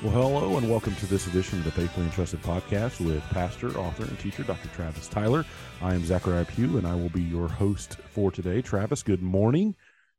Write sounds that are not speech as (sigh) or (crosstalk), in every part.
Well, hello and welcome to this edition of the Faithfully Entrusted podcast with pastor, author, and teacher Dr. Travis Tyler. I am Zachariah Pugh and I will be your host for today. Travis, good morning.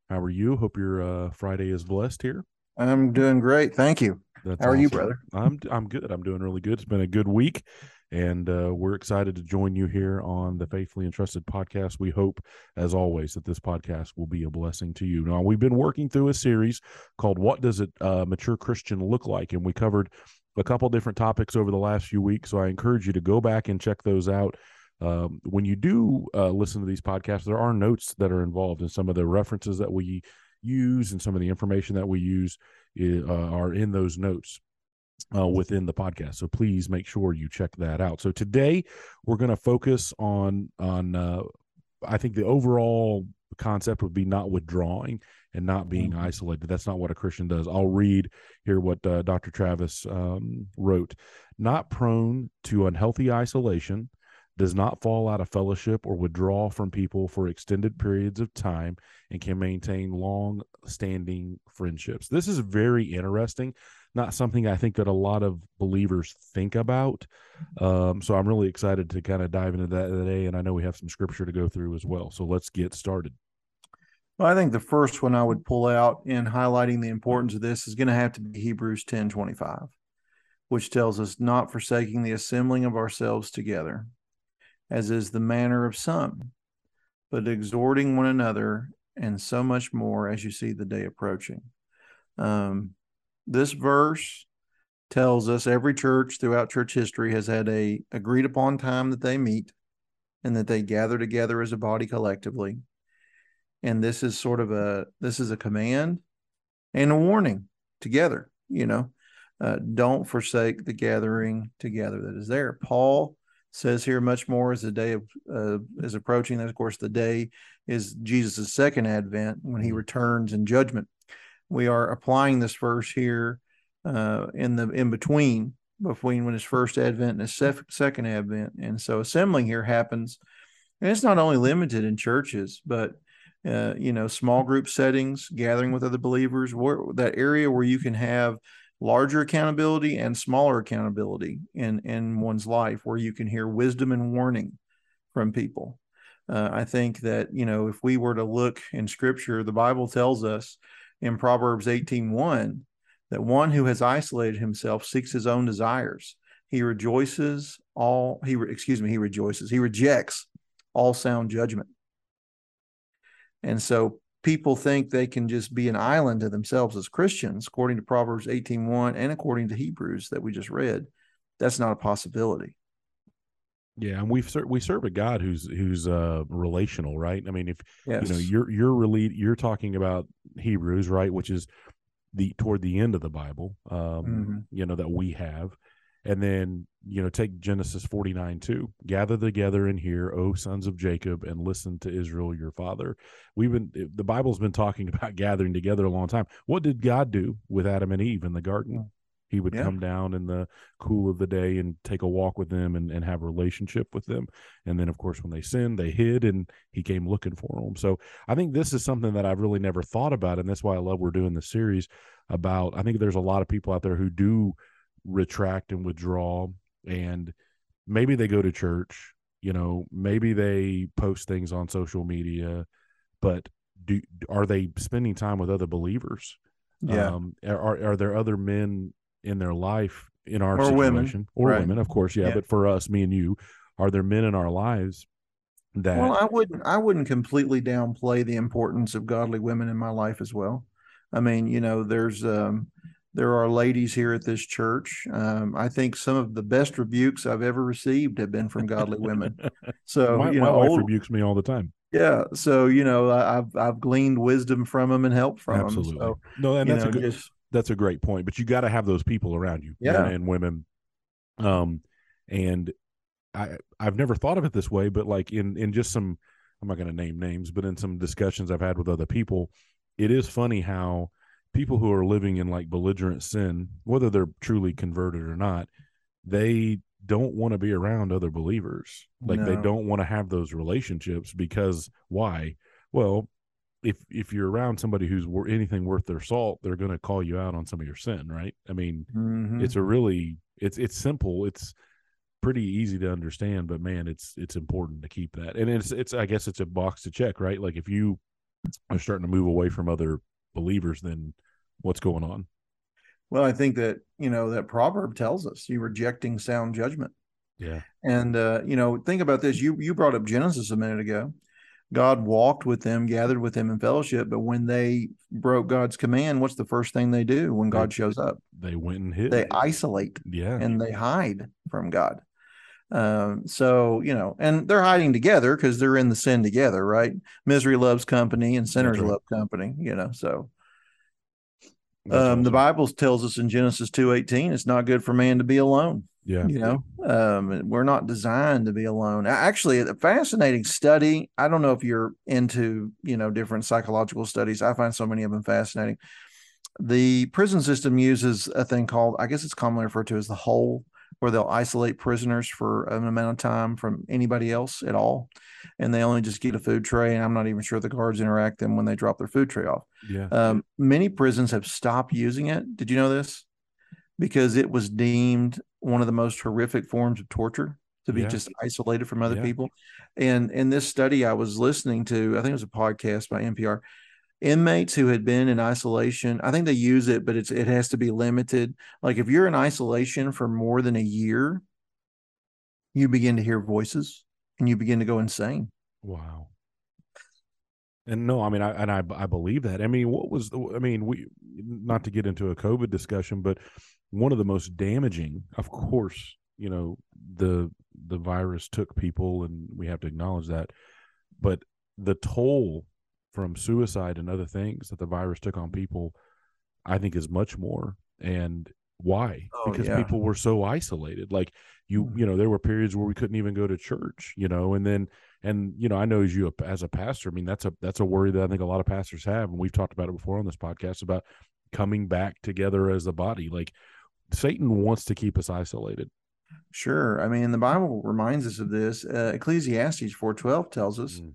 How are you? Hope your uh, Friday is blessed here. I'm doing great. Thank you. That's How are you, brother? I'm I'm good. I'm doing really good. It's been a good week, and uh, we're excited to join you here on the Faithfully Entrusted podcast. We hope, as always, that this podcast will be a blessing to you. Now, we've been working through a series called "What Does a uh, Mature Christian Look Like," and we covered a couple different topics over the last few weeks. So I encourage you to go back and check those out. Um, when you do uh, listen to these podcasts, there are notes that are involved, and some of the references that we use and some of the information that we use uh, are in those notes uh, within the podcast. So please make sure you check that out. So today we're going to focus on on uh, I think the overall concept would be not withdrawing and not being mm-hmm. isolated. That's not what a Christian does. I'll read here what uh, Dr. Travis um, wrote. Not prone to unhealthy isolation, does not fall out of fellowship or withdraw from people for extended periods of time, and can maintain long standing friendships. This is very interesting not something I think that a lot of believers think about. Um, so I'm really excited to kind of dive into that today. And I know we have some scripture to go through as well. So let's get started. Well, I think the first one I would pull out in highlighting the importance of this is going to have to be Hebrews 10 25, which tells us not forsaking the assembling of ourselves together, as is the manner of some, but exhorting one another, and so much more as you see the day approaching. Um, this verse tells us every church throughout church history has had a agreed upon time that they meet and that they gather together as a body collectively. And this is sort of a this is a command and a warning together you know. Uh, don't forsake the gathering together that is there. Paul says here much more as the day of, uh, is approaching. And of course the day is jesus' second advent when he mm-hmm. returns in judgment we are applying this verse here uh, in the in between between when his first advent and his sef- second advent. And so assembling here happens and it's not only limited in churches but uh, you know small group settings gathering with other believers where, that area where you can have larger accountability and smaller accountability in in one's life where you can hear wisdom and warning from people. Uh, i think that you know if we were to look in scripture the bible tells us in Proverbs 18:1 that one who has isolated himself seeks his own desires. He rejoices all he excuse me, he rejoices. He rejects all sound judgment. And so people think they can just be an island to themselves as Christians according to Proverbs 18:1 and according to Hebrews that we just read. That's not a possibility. Yeah, and we serve we serve a God who's who's uh relational, right? I mean, if yes. you know you're you're really you're talking about Hebrews, right, which is the toward the end of the Bible, um, mm-hmm. you know that we have, and then you know take Genesis forty nine two, gather together and hear, O sons of Jacob, and listen to Israel your father. We've been the Bible's been talking (laughs) about gathering together a long time. What did God do with Adam and Eve in the garden? He would yeah. come down in the cool of the day and take a walk with them and, and have a relationship with them. And then, of course, when they sinned, they hid and he came looking for them. So I think this is something that I've really never thought about. And that's why I love we're doing the series about. I think there's a lot of people out there who do retract and withdraw. And maybe they go to church, you know, maybe they post things on social media, but do are they spending time with other believers? Yeah. Um, are are there other men in their life in our or situation women. or right. women, of course, yeah, yeah, But for us, me and you, are there men in our lives that? Well, I wouldn't. I wouldn't completely downplay the importance of godly women in my life as well. I mean, you know, there's um, there are ladies here at this church. Um, I think some of the best rebukes I've ever received have been from godly women. (laughs) So my, you know, my wife old, rebukes me all the time. Yeah, so you know, I've I've gleaned wisdom from them and help from Absolutely. them. So no, and that's know, a good. Just, that's a great point. But you got to have those people around you, yeah. men and women. Um, and I I've never thought of it this way, but like in in just some, I'm not going to name names, but in some discussions I've had with other people, it is funny how people who are living in like belligerent sin, whether they're truly converted or not, they don't want to be around other believers. Like no. they don't want to have those relationships because why? Well, if if you're around somebody who's wor- anything worth their salt, they're going to call you out on some of your sin, right? I mean, Mhm. it's a really it's it's simple. It's pretty easy to understand, but man, it's it's important to keep that. And it's it's I guess it's a box to check, right? Like if you are starting to move away from other believers, then what's going on? well, I think that you know that proverb tells us you rejecting sound judgment. Yeah. And uh, you know, think about this. You you brought up Genesis a minute ago. God walked with them, gathered with them in fellowship, but when they broke God's command, what's the first thing they do when God shows up? They went and hid. They isolate yeah. and they hide from God. Um, so you know, and they're hiding together because they're in the sin together, right? Misery loves company, and sinners right. love company. You know, so um, the. Bible tells us in Genesis two eighteen, it's not good for man to be alone Yeah. you know um we're not designed to be alone actually a fascinating study i don't know if you're into you know different psychological studies i find so many of them fascinating the prison system uses a thing called i guess it's commonly referred to as the hole where they'll isolate prisoners for an amount of time from anybody else at all and they only just get a food tray and i'm not even sure the guards interact them when they drop their food tray off Yeah. um, many prisons have stopped using it. Did you know this? Because it was deemed one of the most horrific forms of torture to be Yeah. just isolated from other Yeah. people. And in this study I was listening to, I think it was a podcast by NPR, inmates who had been in isolation, I think they use it, but it's it has to be limited. Like if you're in isolation for more than a year, you begin to hear voices and you begin to go insane. Wow. And no, I mean, I and I I believe that. I mean, what was the? I mean, we not to get into a COVID discussion, but one of the most damaging, of course, you know, the the virus took people, and we have to acknowledge that. But the toll from suicide and other things that the virus took on people, I think, is much more. And why? Oh, because yeah. people were so isolated. Like you, Mhm. you know, there were periods where we couldn't even go to church. You know, and then and you know i know as you as a pastor i mean that's a that's a worry that i think a lot of pastors have and we've talked about it before on this podcast about coming back together as a body like satan wants to keep us isolated Sure. I mean, the Bible reminds us of this. Uh, Ecclesiastes 4:12 tells us, Mm.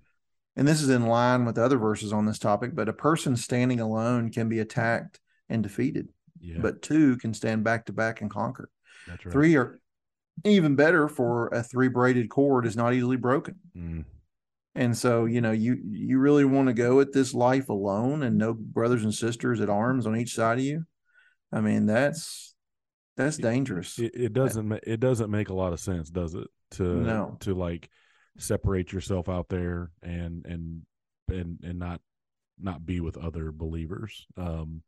and this is in line with other verses on this topic, but a person standing alone can be attacked and defeated, yeah but two can stand back to back and conquer. that's right Three are even better for a three braided cord is not easily broken. Mm. And so, you know, you you really want to go at this life alone and no brothers and sisters at arms on each side of you. I mean, that's that's dangerous. it, it doesn't ma- it doesn't make a lot of sense does it? To No. to like separate yourself out there and and and and not not be with other believers. Um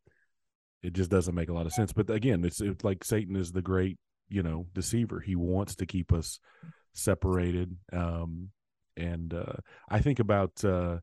it just doesn't make a lot of sense. But again it's, it's like satan is the great you know deceiver. He wants to keep us separated. Um and uh i think about uh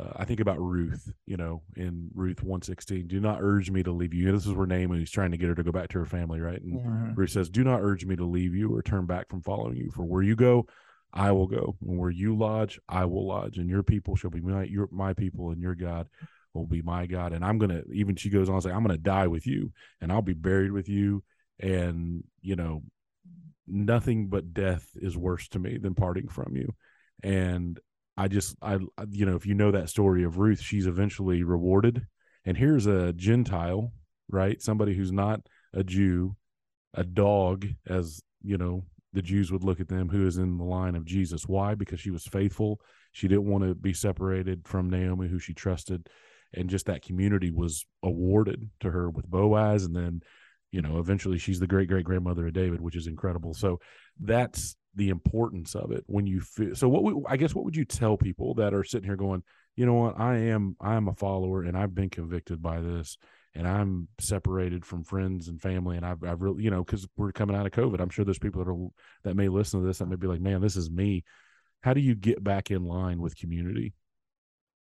uh, I think about Ruth, you know, in Ruth one sixteen. Do not urge me to leave you. This is where Naomi is trying to get her to go back to her family, right? And. Ruth says, Do not urge me to leave you or turn back from following you. For where you go, I will go. And where you lodge, I will lodge. And your people shall be my your my people, and your God will be my God. And I'm gonna even she goes on to say, I'm gonna die with you, and I'll be buried with you. And you know, nothing but death is worse to me than parting from you. And I just I you know, if you know that story of Ruth, she's eventually rewarded. And here's a Gentile, right? Somebody who's not a Jew, a dog, as you know, the Jews would look at them, who is in the line of Jesus. Why? Because she was faithful. She didn't want to be separated from Naomi, who she trusted, and just that community was awarded to her with Boaz, and then, you know, eventually she's the great great grandmother of David, which is incredible. So that's the importance of it when you feel. So what? We, I guess what would you tell people that are sitting here going, you know what, I am I am a follower, and I've been convicted by this and I'm separated from friends and family, and I've, I've really, you know, because we're coming out of COVID. I'm sure there's people that are that may listen to this that may be like, man, this is me. How do you get back in line with community?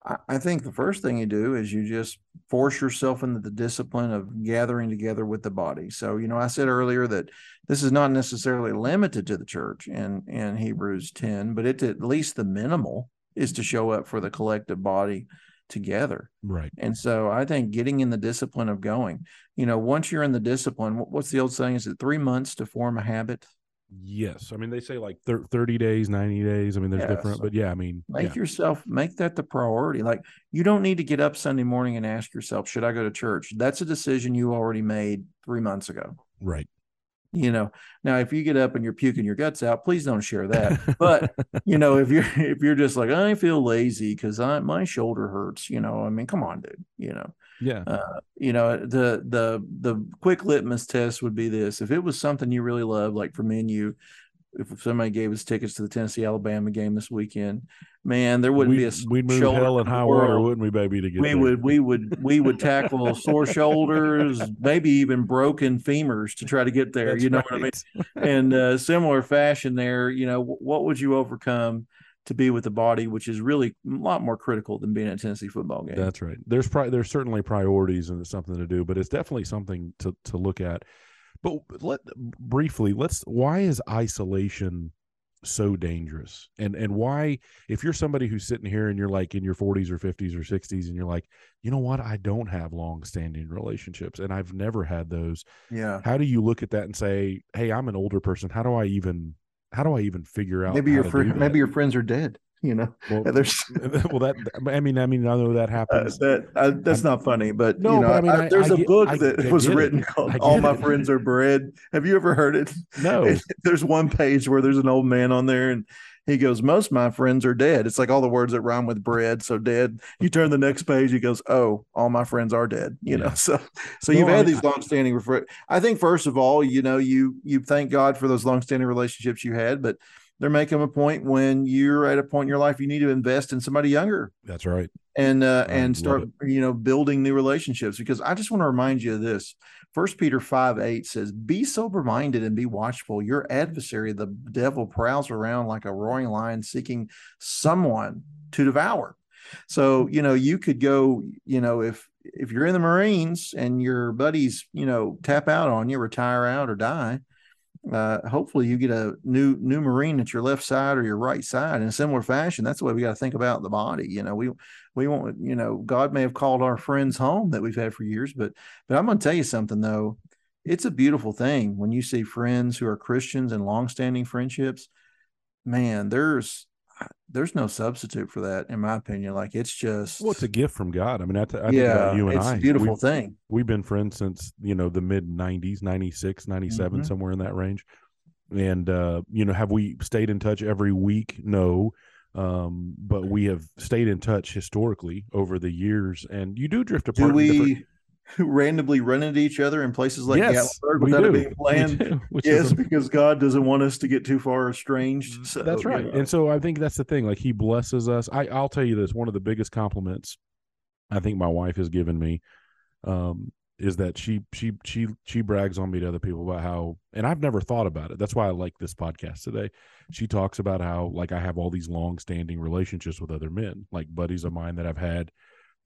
I, I think the first thing you do is you just force yourself into the discipline of gathering together with the body. So, you know, I said earlier that this is not necessarily limited to the church in, in Hebrews 10, but it's at least the minimal is to show up for the collective body together. Right. And so I think getting in the discipline of going, you know, once you're in the discipline, what's the old saying? Is it three months to form a habit? Yes, I mean they say like thirty days, ninety days. I mean there's Yeah, different, so but yeah, I mean Make yeah, yourself make that the priority. Like you don't need to get up Sunday morning and ask yourself, should I go to church? That's a decision you already made three months ago. right. You know, now if you get up and you're puking your guts out, please don't share that. (laughs) But you know, if you're (laughs) if you're just like I feel lazy because I my shoulder hurts, you know, I mean, come on, dude. You know, Yeah, uh, you know the the the quick litmus test would be this: if it was something you really love, like for me and you, if somebody gave us tickets to the Tennessee Alabama game this weekend, man, there wouldn't we'd, be a we'd move hell and high water, wouldn't we, baby? To get We there? would we would we would tackle sore shoulders, maybe even broken femurs to try to get there. That's you know what I mean? (laughs) and uh, similar fashion there you know what would you overcome to be with the body which is really a lot more critical than being at a tennessee football game That's right. There's pri- there's certainly priorities and it's something to do, but it's definitely something to to look at. But let briefly, let's why is isolation so dangerous? And and why if you're somebody who's sitting here and you're like in your 40s or 50s or 60s and you're like, "You know what? I don't have long-standing relationships and I've never had those." yeah How do you look at that and say, "Hey, I'm an older person. How do I even how do I even figure out maybe your maybe your friends are dead you know (laughs) well, there's (laughs) well that I mean I mean I know that uh, that uh, that's not funny but No, you know but I mean, I- there's I a get- book I- that I was get it. written called all my it. friends are Bread." have you ever heard it no. (laughs) there's one page where there's an old man on there and he goes most of my friends are dead. It's like all the words that rhyme with bread. So dead you turn the next page he goes oh all my friends are dead you know? So so you've I- had these long-standing refer- i think first of all you know you you thank god for those long-standing relationships you had but there may come a point when you're at a point in your life you need to invest in somebody younger That's right. and uh, I and start you know building new relationships because I just want to remind you of this. First Peter five eight says, "Be sober minded and be watchful. Your adversary, the devil, prowls around like a roaring lion, seeking someone to devour." So you know you could go. You know if if you're in the Marines and your buddies you know tap out on you, retire out or die. Uh, hopefully you get a new new marine at your left side or your right side in a similar fashion. That's the way we got to think about the body. You know, we we won't you know god may have called our friends home that we've had for years but but i'm going to tell you something though it's a beautiful thing when you see friends who are christians and long-standing friendships man there's there's no substitute for that in my opinion like it's just Well, it's a gift from God. I mean, I, th- I think yeah about you and it's I. beautiful We've, thing we've been friends since you know the mid '90s, '96, '97, Mhm. somewhere in that range. And uh, you know, have we stayed in touch every week? No, um, but we have stayed in touch historically over the years. And you do drift apart. do we (laughs) randomly run into each other in places like yes, Gatlinburg without it being (laughs) planned do, which is yes because god doesn't want us to get too far estranged so, that's you right. know. And so I think that's the thing. Like he blesses us. I, I'll tell you this: one of the biggest compliments I think my wife has given me um, is that she she she she brags on me to other people about how, and I've never thought about it. That's why I like this podcast today. She talks about how like I have all these long standing relationships with other men, like buddies of mine that I've had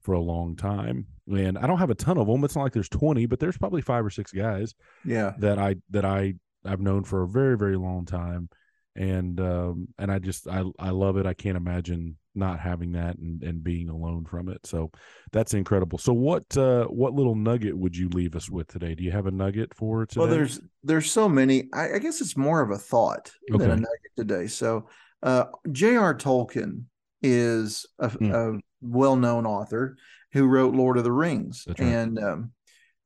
for a long time, and I don't have a ton of them. It's not like there's twenty, but there's probably five or six guys yeah that I that I I've known for a very very long time, and um and I just I I love it. I can't imagine not having that and and being alone from it. So that's incredible. So what uh what little nugget would you leave us with today? Do you have a nugget for today? Well, there's there's so many. I, I guess it's more of a thought than a nugget today. So, uh, J.R. Tolkien is a, Hmm. a well-known author who wrote Lord of the Rings, right. and um,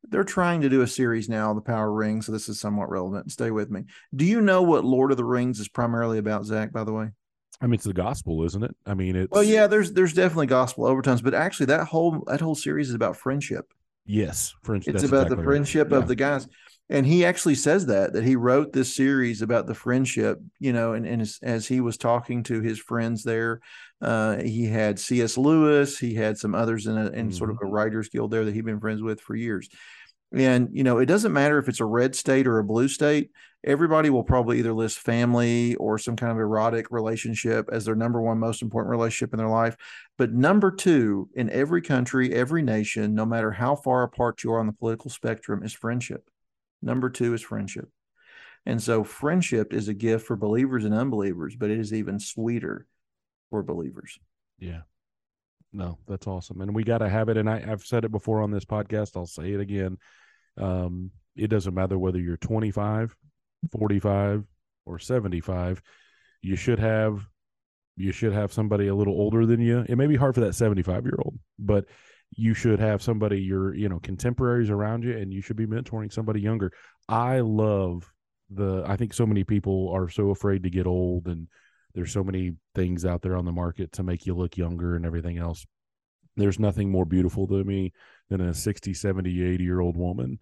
they're trying to do a series now, The Power Ring. So this is somewhat relevant. Stay with me. Do you know what Lord of the Rings is primarily about, Zach? By the way. I mean it's the gospel, isn't it? I mean it's Well, yeah, there's there's definitely gospel overtones, but actually that whole that whole series is about friendship. yes, friendship. It's about exactly the right. friendship Yeah. of the guys. And he actually says that that he wrote this series about the friendship, you know, and, and as, as he was talking to his friends there, uh, he had C.S. Lewis, he had some others in a in sort of Mm-hmm. a writers guild there that he'd been friends with for years. And you know, it doesn't matter if it's a red state or a blue state. Everybody will probably either list family or some kind of erotic relationship as their number one most important relationship in their life. But number two in every country, every nation, no matter how far apart you are on the political spectrum, is friendship. Number two is friendship. And so friendship is a gift for believers and unbelievers, but it is even sweeter for believers. Yeah. No, that's awesome. And we got to have it. And I, I've said it before on this podcast. I'll say it again. Um, it doesn't matter whether you're 25, 45, or 75, you should have you should have somebody a little older than you. It may be hard for that 75 year old, but you should have somebody your you know contemporaries around you and you should be mentoring somebody younger. I love the I think so many people are so afraid to get old and there's so many things out there on the market to make you look younger and everything else. There's nothing more beautiful to me than a 60, 70, 80 year old woman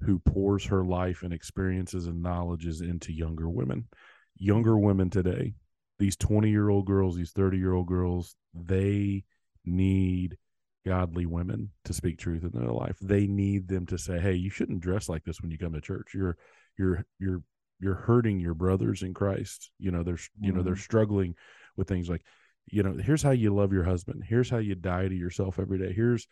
who pours her life and experiences and knowledges into younger women. Younger women today, these 20 year old girls, these 30 year old girls, they need godly women to speak truth in their life. They need them to say, "Hey, you shouldn't dress like this when you come to church. You're you're you're you're hurting your brothers in Christ. You know, they're you mm-hmm. know they're mm-hmm. struggling with things like you know here's how you love your husband here's how you die to yourself every day here's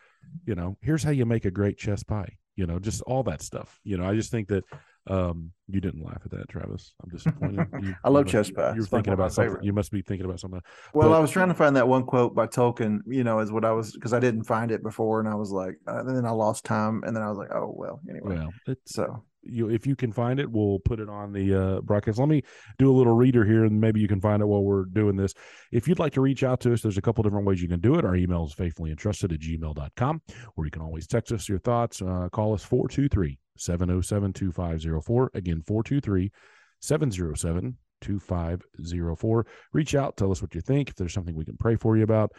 you know here's how you make a great chess pie you know just all that stuff you know i just think that um you didn't laugh at that travis i'm disappointed (laughs) you, i love chess pie you're thinking about something favorite. you must be thinking about something well but, i was trying to find that one quote by tolkien you know is what i was because i didn't find it before and i was like uh, and then i lost time and then i was like oh well anyway well, so you if you can find it, we'll put it on the uh, broadcast. Let me do a little reader here, and maybe you can find it while we're doing this. If you'd like to reach out to us, there's a couple different ways you can do it. Our email is faithfullyentrusted at gmail.com, or you can always text us your thoughts. Uh, call us 423 707 2504. Again, 423 707 2504. Reach out, tell us what you think. If there's something we can pray for you about,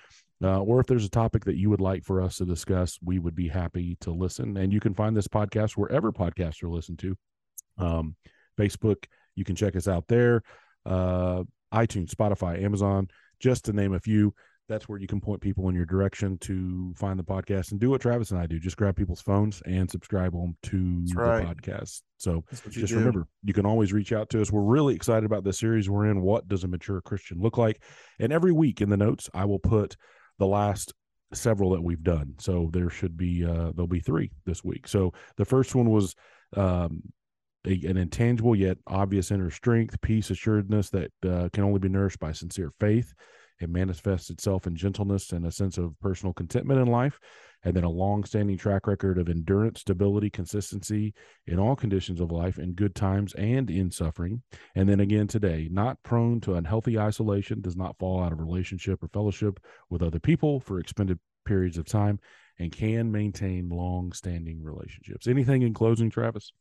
uh, or if there's a topic that you would like for us to discuss, we would be happy to listen. And you can find this podcast wherever podcasts are listened to. Um, Facebook, you can check us out there. Uh, iTunes, Spotify, Amazon, just to name a few. That's where you can point people in your direction to find the podcast and do what Travis and I do. Just grab people's phones and subscribe them to That's the podcast. So just remember, you can always reach out to us. We're really excited about the series we're in. What does a mature Christian look like? And every week in the notes, I will put the last several that we've done. So there should be uh, there'll be three this week. So the first one was um, a, an intangible yet obvious inner strength, peace, assuredness that uh, can only be nourished by sincere faith. It manifests itself in gentleness and a sense of personal contentment in life and then a long-standing track record of endurance, stability, consistency in all conditions of life, in good times and in suffering. And then again today, not prone to unhealthy isolation, does not fall out of relationship or fellowship with other people for extended periods of time, and can maintain long-standing relationships. Anything in closing, Travis?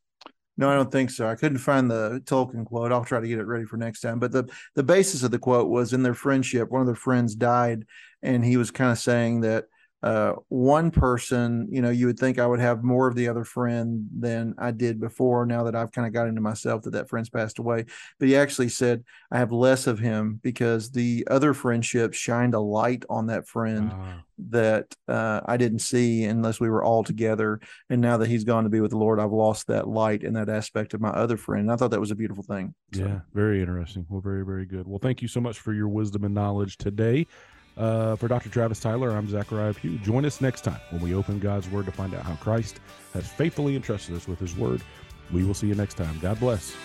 No, I don't think so. I couldn't find the Tolkien quote. I'll try to get it ready for next time. But the the basis of the quote was in their friendship, one of their friends died, and he was kind of saying that uh, one person, you know, you would think I would have more of the other friend than I did before. Now that I've kind of got into myself that that friend's passed away, but he actually said I have less of him because the other friendship shined a light on that friend that uh, I didn't see unless we were all together. And now that he's gone to be with the Lord, I've lost that light in that aspect of my other friend. And I thought that was a beautiful thing. So. Yeah, very interesting. Well, very, very good. Well, thank you so much for your wisdom and knowledge today. Uh, for Dr. Travis Tyler, I'm Zachariah Pugh. Join us next time when we open God's Word to find out how Christ has faithfully entrusted us with His Word. We will see you next time. God bless.